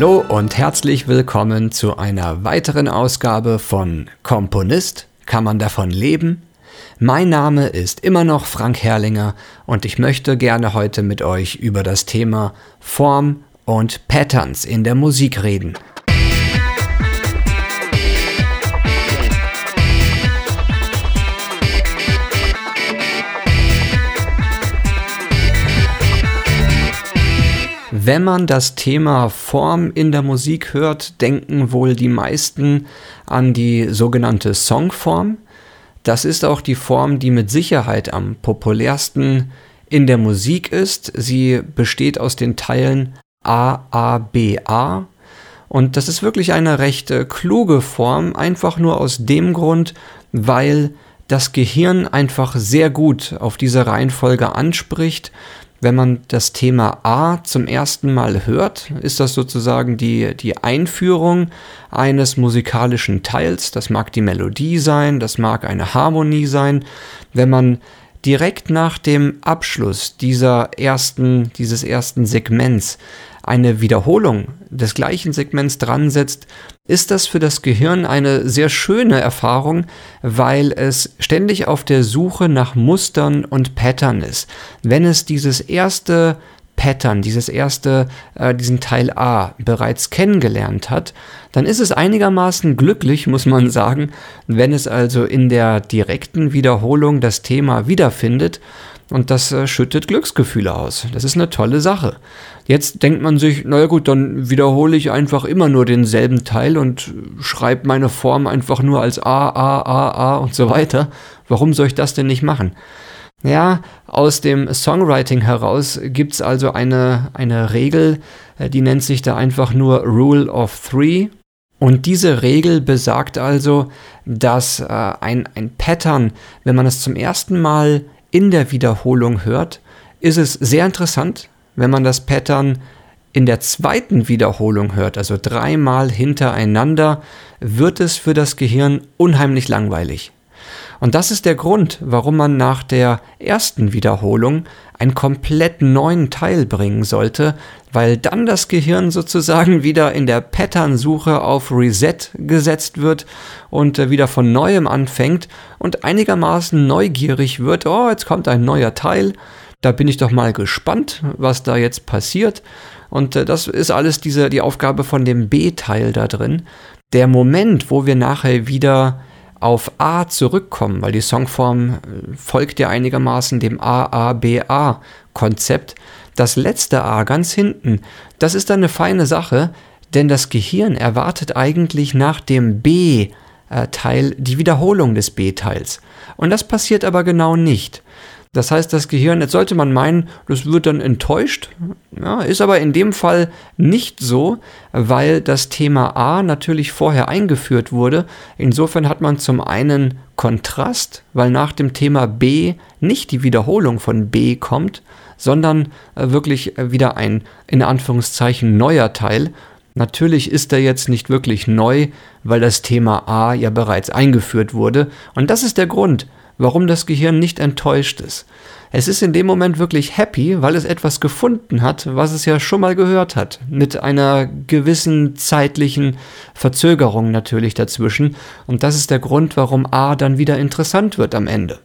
Hallo und herzlich willkommen zu einer weiteren Ausgabe von Komponist. Kann man davon leben? Mein Name ist immer noch Frank Herrlinger und ich möchte gerne heute mit euch über das Thema Form und Patterns in der Musik reden. Wenn man das Thema Form in der Musik hört, denken wohl die meisten an die sogenannte Songform. Das ist auch die Form, die mit Sicherheit am populärsten in der Musik ist. Sie besteht aus den Teilen A, A, B, A. Und das ist wirklich eine recht äh, kluge Form, einfach nur aus dem Grund, weil das Gehirn einfach sehr gut auf diese Reihenfolge anspricht wenn man das Thema A zum ersten Mal hört, ist das sozusagen die, die Einführung eines musikalischen Teils. Das mag die Melodie sein, das mag eine Harmonie sein. Wenn man direkt nach dem Abschluss dieser ersten, dieses ersten Segments eine Wiederholung des gleichen Segments dran setzt, ist das für das Gehirn eine sehr schöne Erfahrung, weil es ständig auf der Suche nach Mustern und Pattern ist. Wenn es dieses erste Pattern, dieses erste, äh, diesen Teil A bereits kennengelernt hat, dann ist es einigermaßen glücklich, muss man sagen, wenn es also in der direkten Wiederholung das Thema wiederfindet und das äh, schüttet Glücksgefühle aus. Das ist eine tolle Sache. Jetzt denkt man sich, naja gut, dann wiederhole ich einfach immer nur denselben Teil und schreibe meine Form einfach nur als A, A, A, A und so weiter. Warum soll ich das denn nicht machen? Ja, aus dem Songwriting heraus gibt es also eine, eine Regel, äh, die nennt sich da einfach nur Rule of Three. Und diese Regel besagt also, dass äh, ein, ein Pattern, wenn man es zum ersten Mal in der Wiederholung hört, ist es sehr interessant, wenn man das Pattern in der zweiten Wiederholung hört, also dreimal hintereinander, wird es für das Gehirn unheimlich langweilig. Und das ist der Grund, warum man nach der ersten Wiederholung einen komplett neuen Teil bringen sollte, weil dann das Gehirn sozusagen wieder in der Patternsuche auf Reset gesetzt wird und äh, wieder von neuem anfängt und einigermaßen neugierig wird, oh, jetzt kommt ein neuer Teil, da bin ich doch mal gespannt, was da jetzt passiert. Und äh, das ist alles diese, die Aufgabe von dem B-Teil da drin. Der Moment, wo wir nachher wieder auf A zurückkommen, weil die Songform äh, folgt ja einigermaßen dem A-A-B-A-Konzept. Das letzte A ganz hinten, das ist dann eine feine Sache, denn das Gehirn erwartet eigentlich nach dem B-Teil die Wiederholung des B-Teils. Und das passiert aber genau nicht. Das heißt, das Gehirn, jetzt sollte man meinen, das wird dann enttäuscht, ja, ist aber in dem Fall nicht so, weil das Thema A natürlich vorher eingeführt wurde. Insofern hat man zum einen Kontrast, weil nach dem Thema B nicht die Wiederholung von B kommt, sondern äh, wirklich äh, wieder ein in Anführungszeichen neuer Teil. Natürlich ist er jetzt nicht wirklich neu, weil das Thema A ja bereits eingeführt wurde. Und das ist der Grund, warum das Gehirn nicht enttäuscht ist. Es ist in dem Moment wirklich happy, weil es etwas gefunden hat, was es ja schon mal gehört hat, mit einer gewissen zeitlichen Verzögerung natürlich dazwischen. Und das ist der Grund, warum A dann wieder interessant wird am Ende.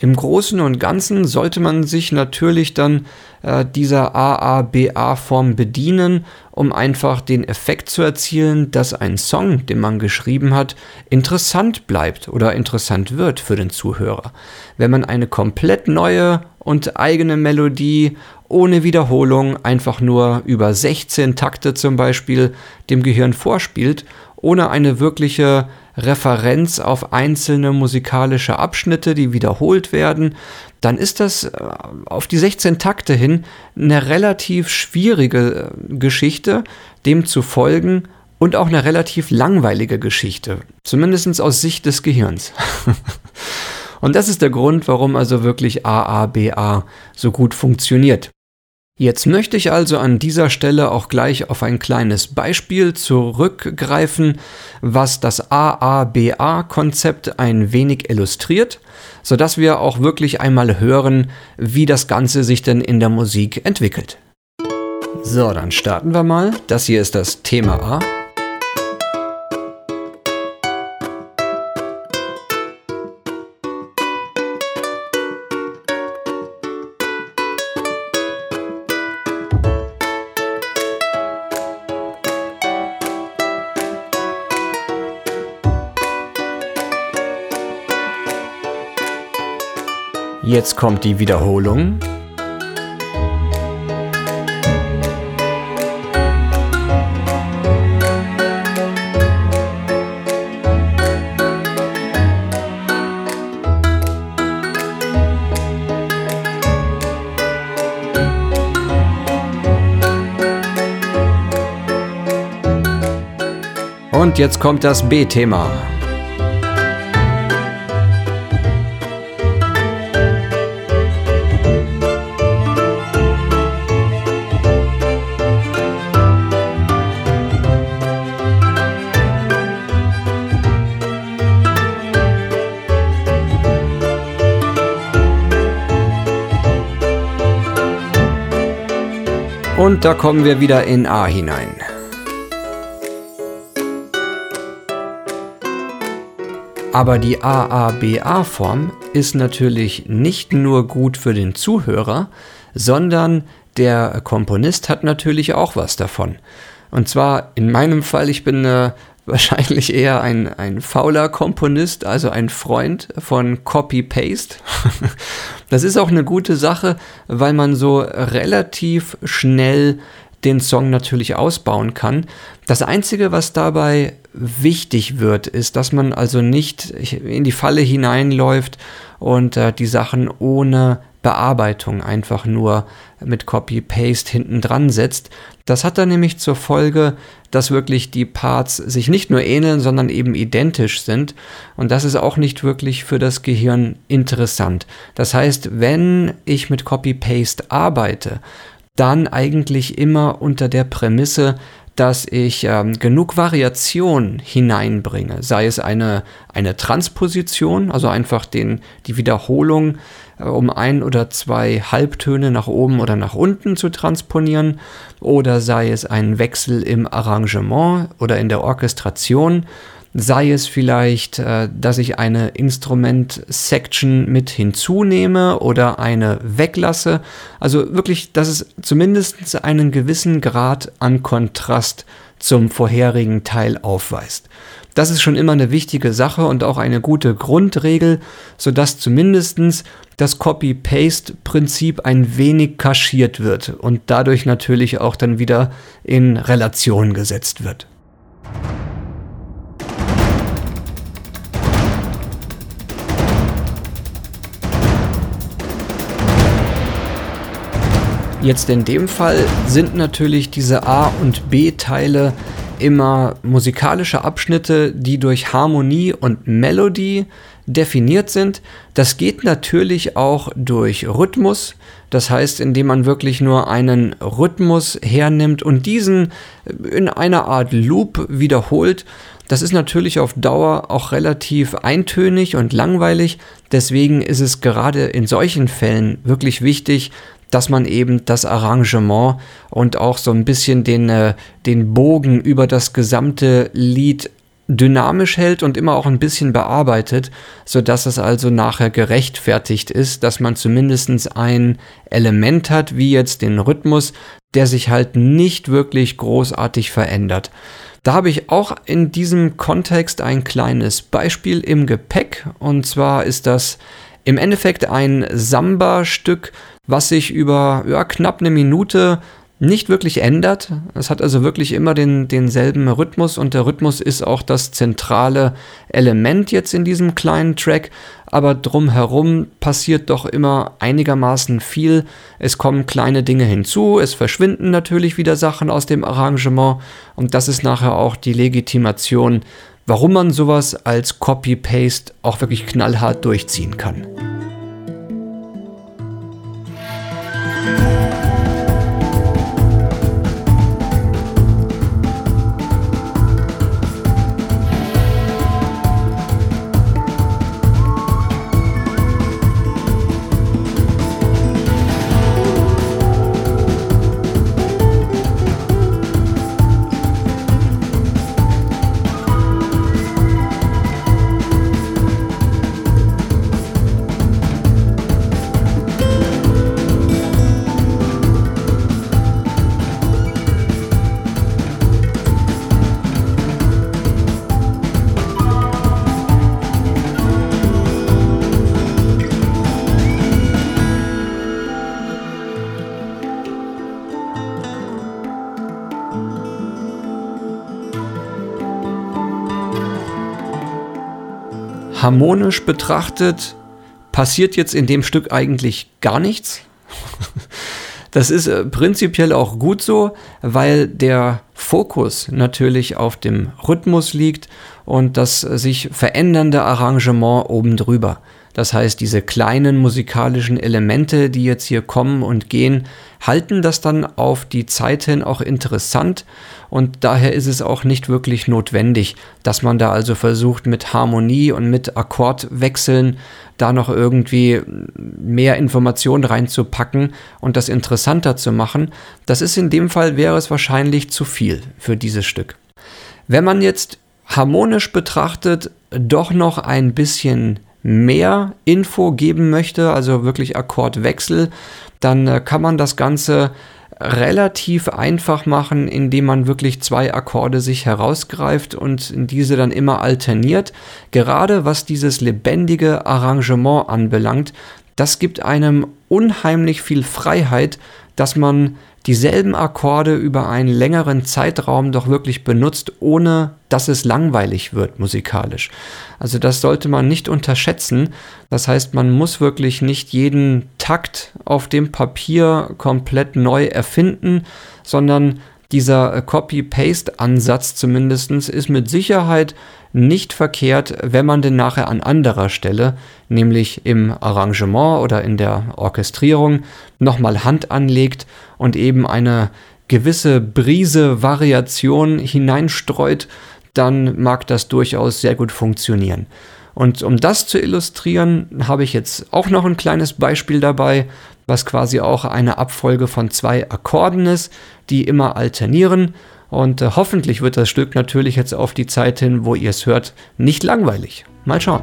Im Großen und Ganzen sollte man sich natürlich dann äh, dieser AABA-Form bedienen, um einfach den Effekt zu erzielen, dass ein Song, den man geschrieben hat, interessant bleibt oder interessant wird für den Zuhörer. Wenn man eine komplett neue und eigene Melodie ohne Wiederholung einfach nur über 16 Takte zum Beispiel dem Gehirn vorspielt, ohne eine wirkliche Referenz auf einzelne musikalische Abschnitte, die wiederholt werden, dann ist das äh, auf die 16 Takte hin eine relativ schwierige äh, Geschichte, dem zu folgen und auch eine relativ langweilige Geschichte, zumindest aus Sicht des Gehirns. und das ist der Grund, warum also wirklich AABA so gut funktioniert. Jetzt möchte ich also an dieser Stelle auch gleich auf ein kleines Beispiel zurückgreifen, was das AABA-Konzept ein wenig illustriert, sodass wir auch wirklich einmal hören, wie das Ganze sich denn in der Musik entwickelt. So, dann starten wir mal. Das hier ist das Thema A. Jetzt kommt die Wiederholung. Und jetzt kommt das B-Thema. Und da kommen wir wieder in A hinein. Aber die AABA-Form ist natürlich nicht nur gut für den Zuhörer, sondern der Komponist hat natürlich auch was davon. Und zwar in meinem Fall, ich bin äh, wahrscheinlich eher ein, ein fauler Komponist, also ein Freund von Copy-Paste. das ist auch eine gute Sache, weil man so relativ schnell den Song natürlich ausbauen kann. Das Einzige, was dabei wichtig wird, ist, dass man also nicht in die Falle hineinläuft und äh, die Sachen ohne Bearbeitung einfach nur mit Copy-Paste hinten dran setzt. Das hat dann nämlich zur Folge, dass wirklich die Parts sich nicht nur ähneln, sondern eben identisch sind. Und das ist auch nicht wirklich für das Gehirn interessant. Das heißt, wenn ich mit Copy-Paste arbeite, dann eigentlich immer unter der Prämisse, dass ich ähm, genug Variation hineinbringe, sei es eine, eine Transposition, also einfach den, die Wiederholung äh, um ein oder zwei Halbtöne nach oben oder nach unten zu transponieren, oder sei es ein Wechsel im Arrangement oder in der Orchestration, sei es vielleicht, äh, dass ich eine Instrument-Section mit hinzunehme oder eine weglasse. Also wirklich, dass es zumindest einen gewissen Grad an Kontrast zum vorherigen Teil aufweist. Das ist schon immer eine wichtige Sache und auch eine gute Grundregel, sodass zumindest das Copy-Paste-Prinzip ein wenig kaschiert wird und dadurch natürlich auch dann wieder in Relation gesetzt wird. Jetzt in dem Fall sind natürlich diese A- und B-Teile immer musikalische Abschnitte, die durch Harmonie und Melodie definiert sind. Das geht natürlich auch durch Rhythmus. Das heißt, indem man wirklich nur einen Rhythmus hernimmt und diesen in einer Art Loop wiederholt. Das ist natürlich auf Dauer auch relativ eintönig und langweilig. Deswegen ist es gerade in solchen Fällen wirklich wichtig, dass man eben das Arrangement und auch so ein bisschen den, äh, den Bogen über das gesamte Lied dynamisch hält und immer auch ein bisschen bearbeitet, sodass es also nachher gerechtfertigt ist, dass man zumindest ein Element hat, wie jetzt den Rhythmus, der sich halt nicht wirklich großartig verändert. Da habe ich auch in diesem Kontext ein kleines Beispiel im Gepäck und zwar ist das im Endeffekt ein Samba-Stück, was sich über ja, knapp eine Minute nicht wirklich ändert. Es hat also wirklich immer den, denselben Rhythmus und der Rhythmus ist auch das zentrale Element jetzt in diesem kleinen Track, aber drumherum passiert doch immer einigermaßen viel. Es kommen kleine Dinge hinzu, es verschwinden natürlich wieder Sachen aus dem Arrangement und das ist nachher auch die Legitimation, warum man sowas als Copy-Paste auch wirklich knallhart durchziehen kann. Harmonisch betrachtet passiert jetzt in dem Stück eigentlich gar nichts. Das ist äh, prinzipiell auch gut so, weil der Fokus natürlich auf dem Rhythmus liegt und das sich verändernde Arrangement oben drüber. Das heißt, diese kleinen musikalischen Elemente, die jetzt hier kommen und gehen, halten das dann auf die Zeit hin auch interessant und daher ist es auch nicht wirklich notwendig, dass man da also versucht mit Harmonie und mit Akkordwechseln da noch irgendwie mehr Informationen reinzupacken und das interessanter zu machen. Das ist in dem Fall wäre es wahrscheinlich zu viel für dieses Stück. Wenn man jetzt harmonisch betrachtet doch noch ein bisschen mehr Info geben möchte, also wirklich Akkordwechsel, dann äh, kann man das Ganze relativ einfach machen, indem man wirklich zwei Akkorde sich herausgreift und diese dann immer alterniert. Gerade was dieses lebendige Arrangement anbelangt, das gibt einem unheimlich viel Freiheit, dass man dieselben Akkorde über einen längeren Zeitraum doch wirklich benutzt, ohne dass es langweilig wird musikalisch. Also das sollte man nicht unterschätzen. Das heißt, man muss wirklich nicht jeden Takt auf dem Papier komplett neu erfinden, sondern dieser Copy-Paste-Ansatz zumindest ist mit Sicherheit nicht verkehrt, wenn man den nachher an anderer Stelle, nämlich im Arrangement oder in der Orchestrierung, nochmal Hand anlegt und eben eine gewisse Brise Variation hineinstreut, dann mag das durchaus sehr gut funktionieren. Und um das zu illustrieren, habe ich jetzt auch noch ein kleines Beispiel dabei, was quasi auch eine Abfolge von zwei Akkorden ist, die immer alternieren. Und äh, hoffentlich wird das Stück natürlich jetzt auf die Zeit hin, wo ihr es hört, nicht langweilig. Mal schauen.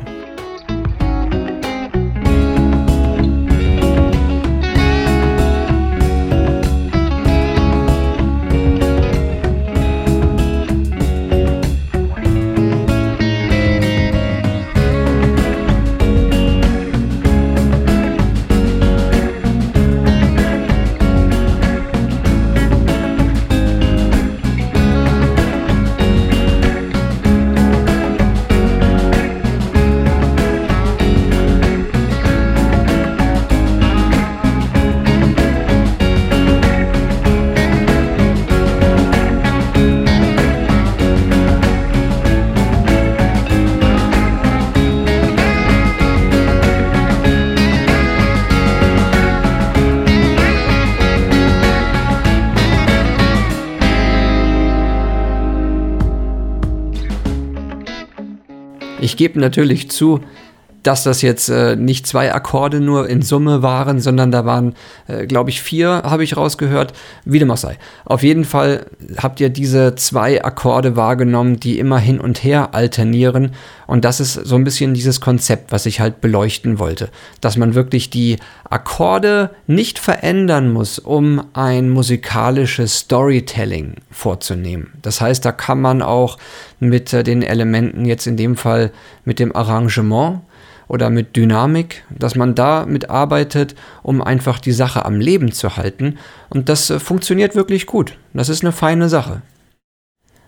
Ich gebe natürlich zu, dass das jetzt äh, nicht zwei Akkorde nur in Summe waren, sondern da waren, äh, glaube ich, vier, habe ich rausgehört. Wie dem auch sei. Auf jeden Fall habt ihr diese zwei Akkorde wahrgenommen, die immer hin und her alternieren. Und das ist so ein bisschen dieses Konzept, was ich halt beleuchten wollte. Dass man wirklich die Akkorde nicht verändern muss, um ein musikalisches Storytelling vorzunehmen. Das heißt, da kann man auch mit äh, den Elementen, jetzt in dem Fall mit dem Arrangement, oder mit Dynamik, dass man da mitarbeitet, um einfach die Sache am Leben zu halten. Und das äh, funktioniert wirklich gut. Das ist eine feine Sache.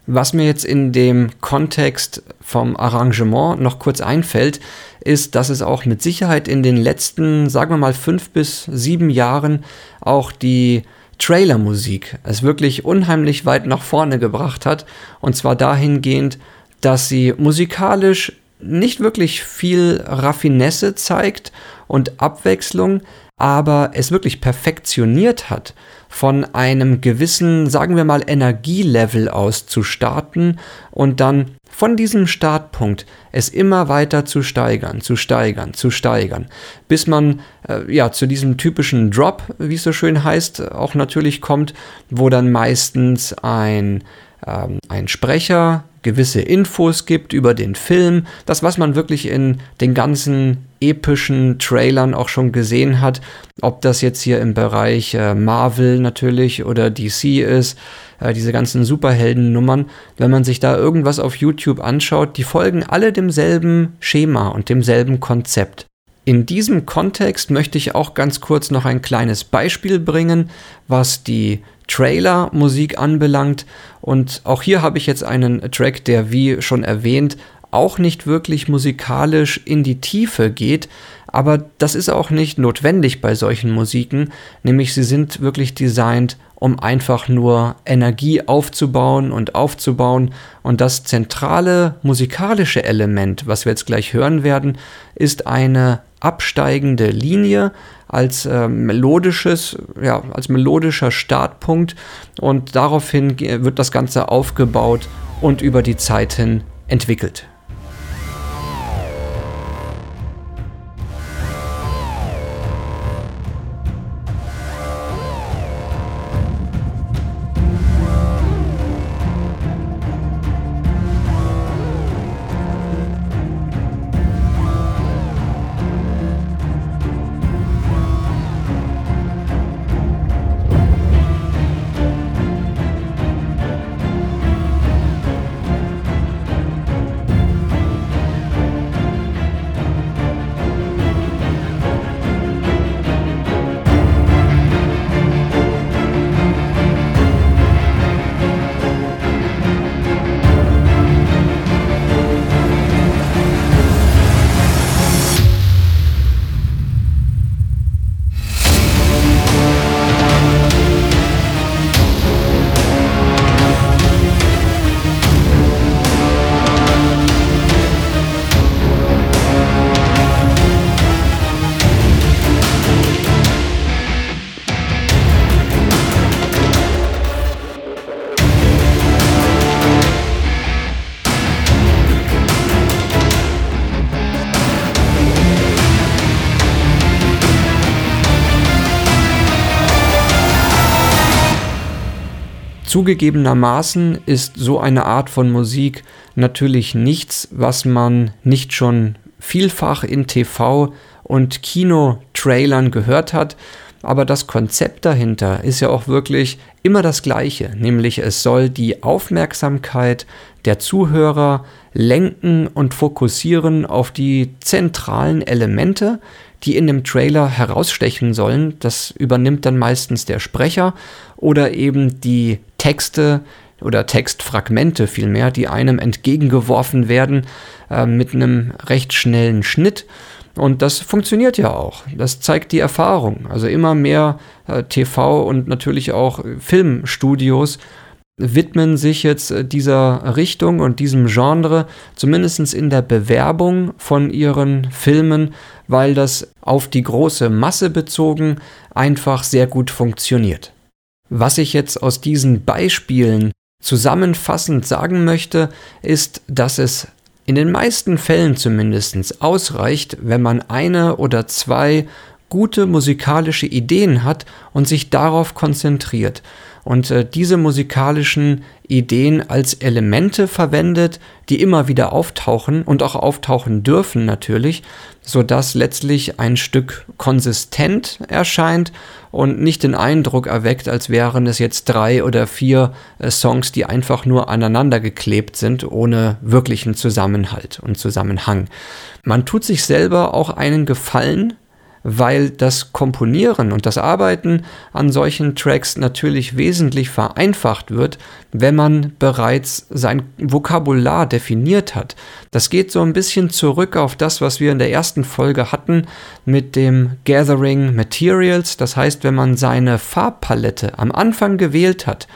Was mir jetzt in dem Kontext vom Arrangement noch kurz einfällt, ist, dass es auch mit Sicherheit in den letzten, sagen wir mal, fünf bis sieben Jahren auch die Trailermusik es wirklich unheimlich weit nach vorne gebracht hat. Und zwar dahingehend, dass sie musikalisch nicht wirklich viel Raffinesse zeigt und Abwechslung, aber es wirklich perfektioniert hat, von einem gewissen, sagen wir mal, Energielevel aus zu starten und dann von diesem Startpunkt es immer weiter zu steigern, zu steigern, zu steigern, bis man äh, ja zu diesem typischen Drop, wie es so schön heißt, auch natürlich kommt, wo dann meistens ein, ähm, ein Sprecher gewisse Infos gibt über den Film, das, was man wirklich in den ganzen epischen Trailern auch schon gesehen hat, ob das jetzt hier im Bereich äh, Marvel natürlich oder DC ist, äh, diese ganzen Superhelden-Nummern, wenn man sich da irgendwas auf YouTube anschaut, die folgen alle demselben Schema und demselben Konzept. In diesem Kontext möchte ich auch ganz kurz noch ein kleines Beispiel bringen, was die Trailer-Musik anbelangt. Und auch hier habe ich jetzt einen Track, der wie schon erwähnt auch nicht wirklich musikalisch in die Tiefe geht, aber das ist auch nicht notwendig bei solchen Musiken, nämlich sie sind wirklich designt, um einfach nur Energie aufzubauen und aufzubauen. Und das zentrale musikalische Element, was wir jetzt gleich hören werden, ist eine absteigende Linie als äh, melodisches, ja, als melodischer Startpunkt und daraufhin wird das Ganze aufgebaut und über die Zeit hin entwickelt. Zugegebenermaßen ist so eine Art von Musik natürlich nichts, was man nicht schon vielfach in TV und Kinotrailern gehört hat, aber das Konzept dahinter ist ja auch wirklich immer das gleiche, nämlich es soll die Aufmerksamkeit der Zuhörer lenken und fokussieren auf die zentralen Elemente, die in dem Trailer herausstechen sollen. Das übernimmt dann meistens der Sprecher oder eben die Texte oder Textfragmente vielmehr, die einem entgegengeworfen werden äh, mit einem recht schnellen Schnitt. Und das funktioniert ja auch. Das zeigt die Erfahrung. Also immer mehr äh, TV und natürlich auch Filmstudios widmen sich jetzt äh, dieser Richtung und diesem Genre, zumindest in der Bewerbung von ihren Filmen, weil das auf die große Masse bezogen einfach sehr gut funktioniert. Was ich jetzt aus diesen Beispielen zusammenfassend sagen möchte, ist, dass es in den meisten Fällen zumindest ausreicht, wenn man eine oder zwei gute musikalische Ideen hat und sich darauf konzentriert und äh, diese musikalischen Ideen als Elemente verwendet, die immer wieder auftauchen und auch auftauchen dürfen natürlich, so dass letztlich ein Stück konsistent erscheint und nicht den Eindruck erweckt, als wären es jetzt drei oder vier äh, Songs, die einfach nur aneinander geklebt sind, ohne wirklichen Zusammenhalt und Zusammenhang. Man tut sich selber auch einen Gefallen, weil das Komponieren und das Arbeiten an solchen Tracks natürlich wesentlich vereinfacht wird, wenn man bereits sein Vokabular definiert hat. Das geht so ein bisschen zurück auf das, was wir in der ersten Folge hatten mit dem Gathering Materials. Das heißt, wenn man seine Farbpalette am Anfang gewählt hat,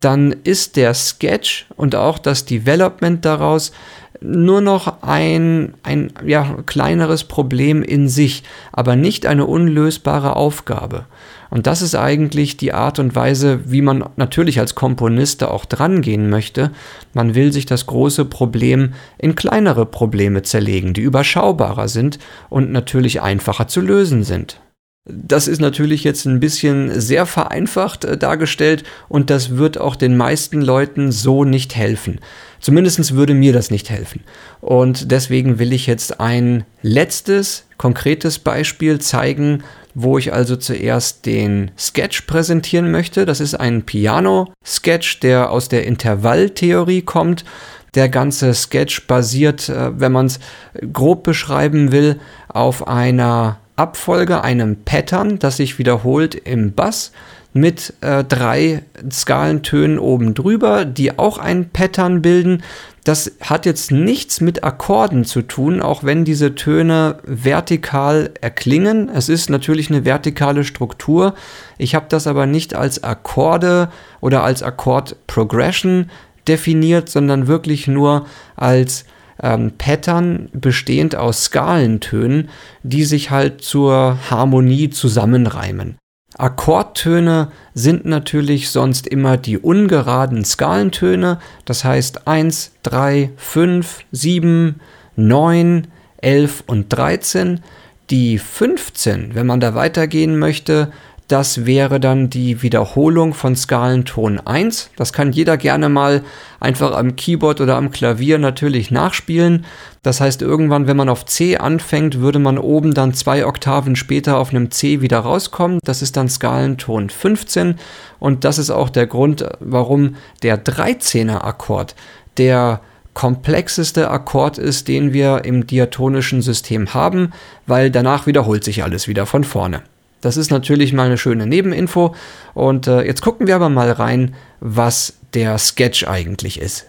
dann ist der Sketch und auch das Development daraus nur noch ein, ein ja, kleineres Problem in sich, aber nicht eine unlösbare Aufgabe. Und das ist eigentlich die Art und Weise, wie man natürlich als Komponist da auch drangehen möchte. Man will sich das große Problem in kleinere Probleme zerlegen, die überschaubarer sind und natürlich einfacher zu lösen sind. Das ist natürlich jetzt ein bisschen sehr vereinfacht äh, dargestellt und das wird auch den meisten Leuten so nicht helfen. Zumindest würde mir das nicht helfen. Und deswegen will ich jetzt ein letztes konkretes Beispiel zeigen, wo ich also zuerst den Sketch präsentieren möchte. Das ist ein Piano-Sketch, der aus der Intervalltheorie kommt. Der ganze Sketch basiert, äh, wenn man es grob beschreiben will, auf einer Abfolge, einem Pattern, das sich wiederholt im Bass mit äh, drei Skalentönen oben drüber, die auch ein Pattern bilden. Das hat jetzt nichts mit Akkorden zu tun, auch wenn diese Töne vertikal erklingen. Es ist natürlich eine vertikale Struktur. Ich habe das aber nicht als Akkorde oder als Akkord-Progression definiert, sondern wirklich nur als ähm, Pattern bestehend aus Skalentönen, die sich halt zur Harmonie zusammenreimen. Akkordtöne sind natürlich sonst immer die ungeraden Skalentöne, das heißt 1, 3, 5, 7, 9, 11 und 13. Die 15, wenn man da weitergehen möchte, das wäre dann die Wiederholung von Skalenton 1. Das kann jeder gerne mal einfach am Keyboard oder am Klavier natürlich nachspielen. Das heißt, irgendwann, wenn man auf C anfängt, würde man oben dann zwei Oktaven später auf einem C wieder rauskommen. Das ist dann Skalenton 15 und das ist auch der Grund, warum der 13er Akkord der komplexeste Akkord ist, den wir im diatonischen System haben, weil danach wiederholt sich alles wieder von vorne. Das ist natürlich mal eine schöne Nebeninfo. Und äh, jetzt gucken wir aber mal rein, was der Sketch eigentlich ist.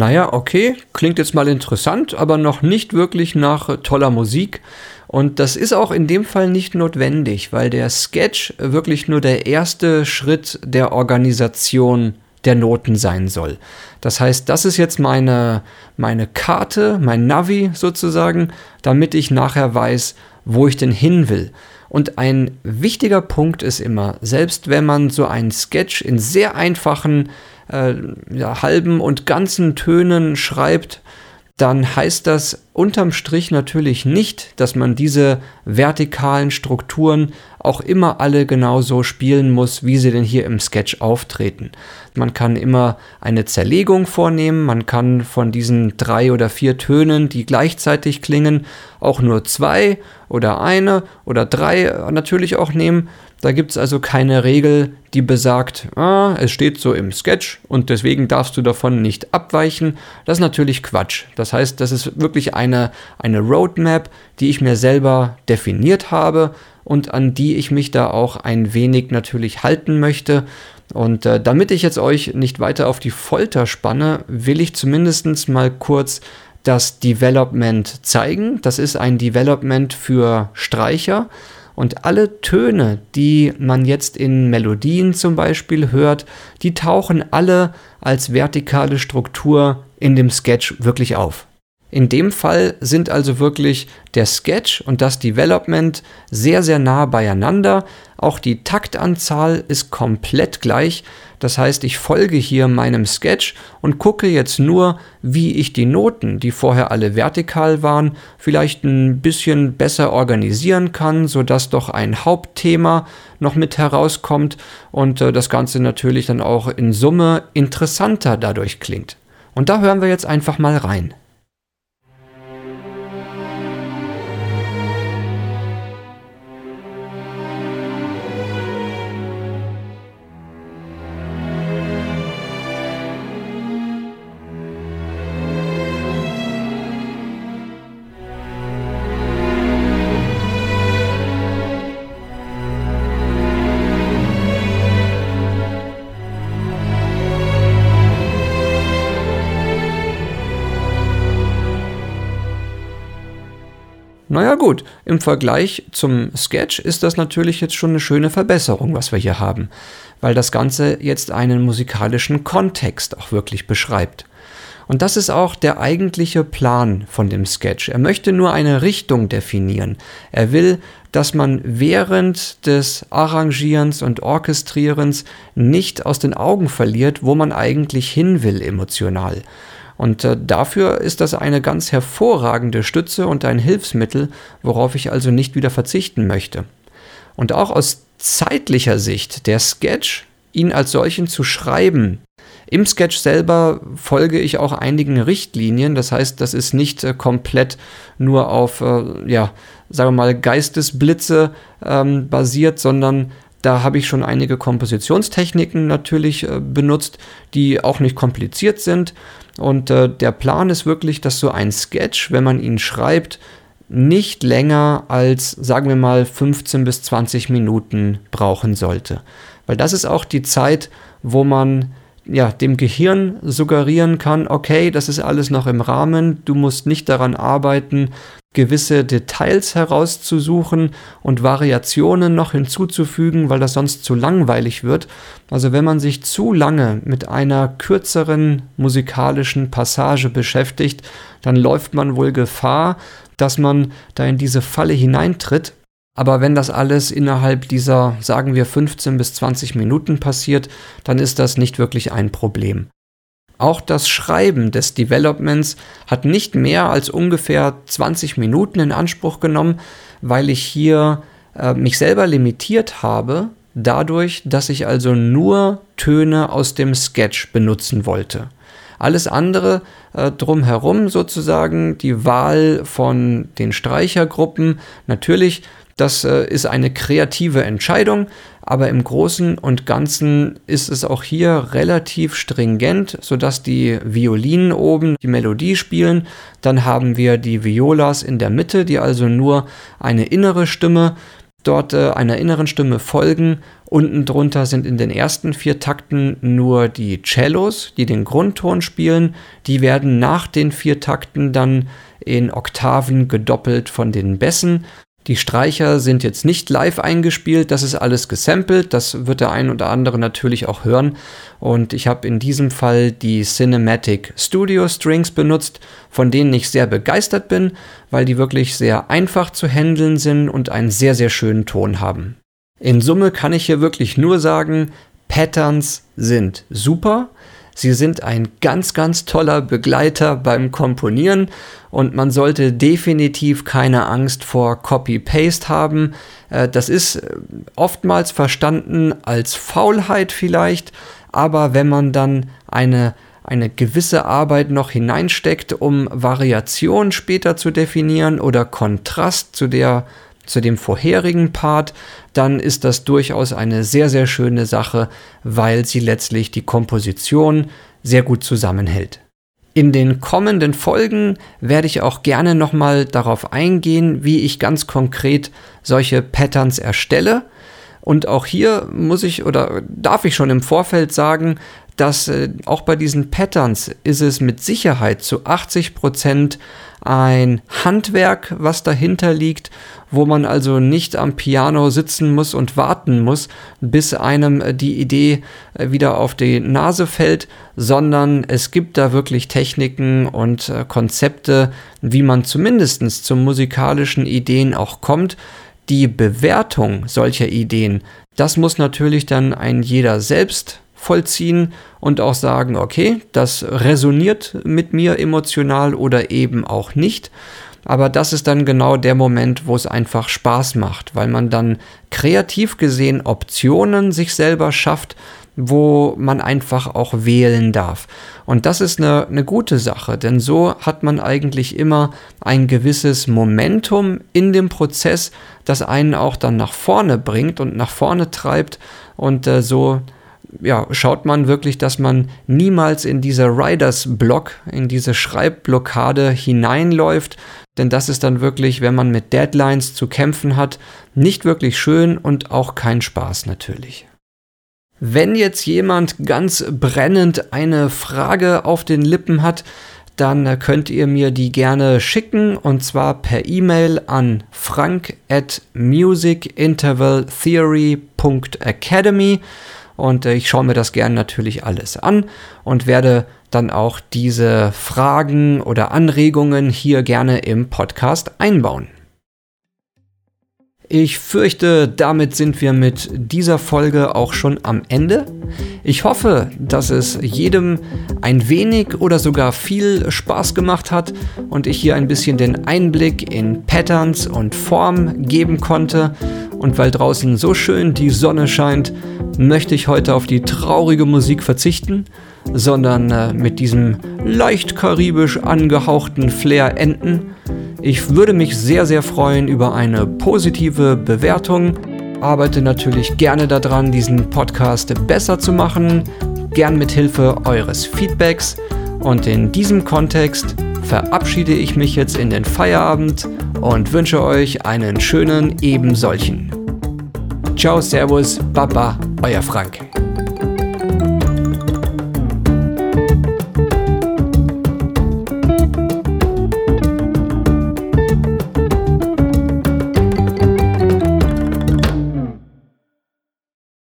Naja, okay, klingt jetzt mal interessant, aber noch nicht wirklich nach äh, toller Musik. Und das ist auch in dem Fall nicht notwendig, weil der Sketch wirklich nur der erste Schritt der Organisation der Noten sein soll. Das heißt, das ist jetzt meine, meine Karte, mein Navi sozusagen, damit ich nachher weiß, wo ich denn hin will. Und ein wichtiger Punkt ist immer, selbst wenn man so einen Sketch in sehr einfachen äh, ja, halben und ganzen Tönen schreibt, dann heißt das unterm Strich natürlich nicht, dass man diese vertikalen Strukturen auch immer alle genauso spielen muss, wie sie denn hier im Sketch auftreten. Man kann immer eine Zerlegung vornehmen, man kann von diesen drei oder vier Tönen, die gleichzeitig klingen, auch nur zwei oder eine oder drei natürlich auch nehmen. Da gibt es also keine Regel, die besagt, ah, es steht so im Sketch und deswegen darfst du davon nicht abweichen. Das ist natürlich Quatsch. Das heißt, das ist wirklich eine, eine Roadmap, die ich mir selber definiert habe und an die ich mich da auch ein wenig natürlich halten möchte. Und äh, damit ich jetzt euch nicht weiter auf die Folter spanne, will ich zumindest mal kurz das Development zeigen. Das ist ein Development für Streicher. Und alle Töne, die man jetzt in Melodien zum Beispiel hört, die tauchen alle als vertikale Struktur in dem Sketch wirklich auf. In dem Fall sind also wirklich der Sketch und das Development sehr, sehr nah beieinander. Auch die Taktanzahl ist komplett gleich. Das heißt, ich folge hier meinem Sketch und gucke jetzt nur, wie ich die Noten, die vorher alle vertikal waren, vielleicht ein bisschen besser organisieren kann, sodass doch ein Hauptthema noch mit herauskommt und äh, das Ganze natürlich dann auch in Summe interessanter dadurch klingt. Und da hören wir jetzt einfach mal rein. Im Vergleich zum Sketch ist das natürlich jetzt schon eine schöne Verbesserung, was wir hier haben, weil das Ganze jetzt einen musikalischen Kontext auch wirklich beschreibt. Und das ist auch der eigentliche Plan von dem Sketch. Er möchte nur eine Richtung definieren. Er will, dass man während des Arrangierens und Orchestrierens nicht aus den Augen verliert, wo man eigentlich hin will emotional. Und äh, dafür ist das eine ganz hervorragende Stütze und ein Hilfsmittel, worauf ich also nicht wieder verzichten möchte. Und auch aus zeitlicher Sicht, der Sketch, ihn als solchen zu schreiben, im Sketch selber folge ich auch einigen Richtlinien. Das heißt, das ist nicht äh, komplett nur auf, äh, ja, sagen wir mal, Geistesblitze ähm, basiert, sondern da habe ich schon einige Kompositionstechniken natürlich äh, benutzt, die auch nicht kompliziert sind. Und äh, der Plan ist wirklich, dass so ein Sketch, wenn man ihn schreibt, nicht länger als, sagen wir mal, 15 bis 20 Minuten brauchen sollte. Weil das ist auch die Zeit, wo man ja, dem Gehirn suggerieren kann, okay, das ist alles noch im Rahmen, du musst nicht daran arbeiten, gewisse Details herauszusuchen und Variationen noch hinzuzufügen, weil das sonst zu langweilig wird. Also wenn man sich zu lange mit einer kürzeren musikalischen Passage beschäftigt, dann läuft man wohl Gefahr, dass man da in diese Falle hineintritt. Aber wenn das alles innerhalb dieser, sagen wir, 15 bis 20 Minuten passiert, dann ist das nicht wirklich ein Problem. Auch das Schreiben des Developments hat nicht mehr als ungefähr 20 Minuten in Anspruch genommen, weil ich hier äh, mich selber limitiert habe, dadurch, dass ich also nur Töne aus dem Sketch benutzen wollte. Alles andere äh, drumherum sozusagen, die Wahl von den Streichergruppen, natürlich das äh, ist eine kreative Entscheidung, aber im Großen und Ganzen ist es auch hier relativ stringent, sodass die Violinen oben die Melodie spielen. Dann haben wir die Violas in der Mitte, die also nur eine innere Stimme dort äh, einer inneren Stimme folgen. Unten drunter sind in den ersten vier Takten nur die Cellos, die den Grundton spielen. Die werden nach den vier Takten dann in Oktaven gedoppelt von den Bässen. Die Streicher sind jetzt nicht live eingespielt, das ist alles gesampelt, das wird der ein oder andere natürlich auch hören. Und ich habe in diesem Fall die Cinematic Studio Strings benutzt, von denen ich sehr begeistert bin, weil die wirklich sehr einfach zu handeln sind und einen sehr, sehr schönen Ton haben. In Summe kann ich hier wirklich nur sagen, Patterns sind super. Sie sind ein ganz, ganz toller Begleiter beim Komponieren und man sollte definitiv keine Angst vor Copy-Paste haben. Äh, das ist äh, oftmals verstanden als Faulheit vielleicht, aber wenn man dann eine eine gewisse Arbeit noch hineinsteckt, um Variation später zu definieren oder Kontrast zu der zu dem vorherigen Part, dann ist das durchaus eine sehr, sehr schöne Sache, weil sie letztlich die Komposition sehr gut zusammenhält. In den kommenden Folgen werde ich auch gerne nochmal darauf eingehen, wie ich ganz konkret solche Patterns erstelle. Und auch hier muss ich oder darf ich schon im Vorfeld sagen, dass äh, auch bei diesen Patterns ist es mit Sicherheit zu 80 Prozent ein Handwerk, was dahinter liegt, wo man also nicht am Piano sitzen muss und warten muss, bis einem äh, die Idee äh, wieder auf die Nase fällt, sondern es gibt da wirklich Techniken und äh, Konzepte, wie man zumindest zu musikalischen Ideen auch kommt. Die Bewertung solcher Ideen, das muss natürlich dann ein jeder selbst vollziehen und auch sagen, okay, das resoniert mit mir emotional oder eben auch nicht. Aber das ist dann genau der Moment, wo es einfach Spaß macht, weil man dann kreativ gesehen Optionen sich selber schafft, wo man einfach auch wählen darf. Und das ist eine, eine gute Sache, denn so hat man eigentlich immer ein gewisses Momentum in dem Prozess, das einen auch dann nach vorne bringt und nach vorne treibt. Und äh, so ja, schaut man wirklich, dass man niemals in diese Riders Block, in diese Schreibblockade hineinläuft, denn das ist dann wirklich, wenn man mit Deadlines zu kämpfen hat, nicht wirklich schön und auch kein Spaß natürlich. Wenn jetzt jemand ganz brennend eine Frage auf den Lippen hat, dann könnt ihr mir die gerne schicken und zwar per E-Mail an frank at musicintervaltheory.academy und äh, ich schaue mir das gerne natürlich alles an und werde dann auch diese Fragen oder Anregungen hier gerne im Podcast einbauen. Ich fürchte, damit sind wir mit dieser Folge auch schon am Ende. Ich hoffe, dass es jedem ein wenig oder sogar viel Spaß gemacht hat und ich hier ein bisschen den Einblick in Patterns und Form geben konnte Und weil draußen so schön die Sonne scheint, möchte ich heute auf die traurige Musik verzichten, sondern äh, mit diesem leicht karibisch angehauchten Flair enden. Ich würde mich sehr, sehr freuen über eine positive Bewertung. Arbeite natürlich gerne daran, diesen Podcast besser zu machen, gern mit Hilfe eures Feedbacks. Und in diesem Kontext verabschiede ich mich jetzt in den Feierabend und wünsche euch einen schönen ebensolchen. Ciao, Servus, Baba, euer Frank.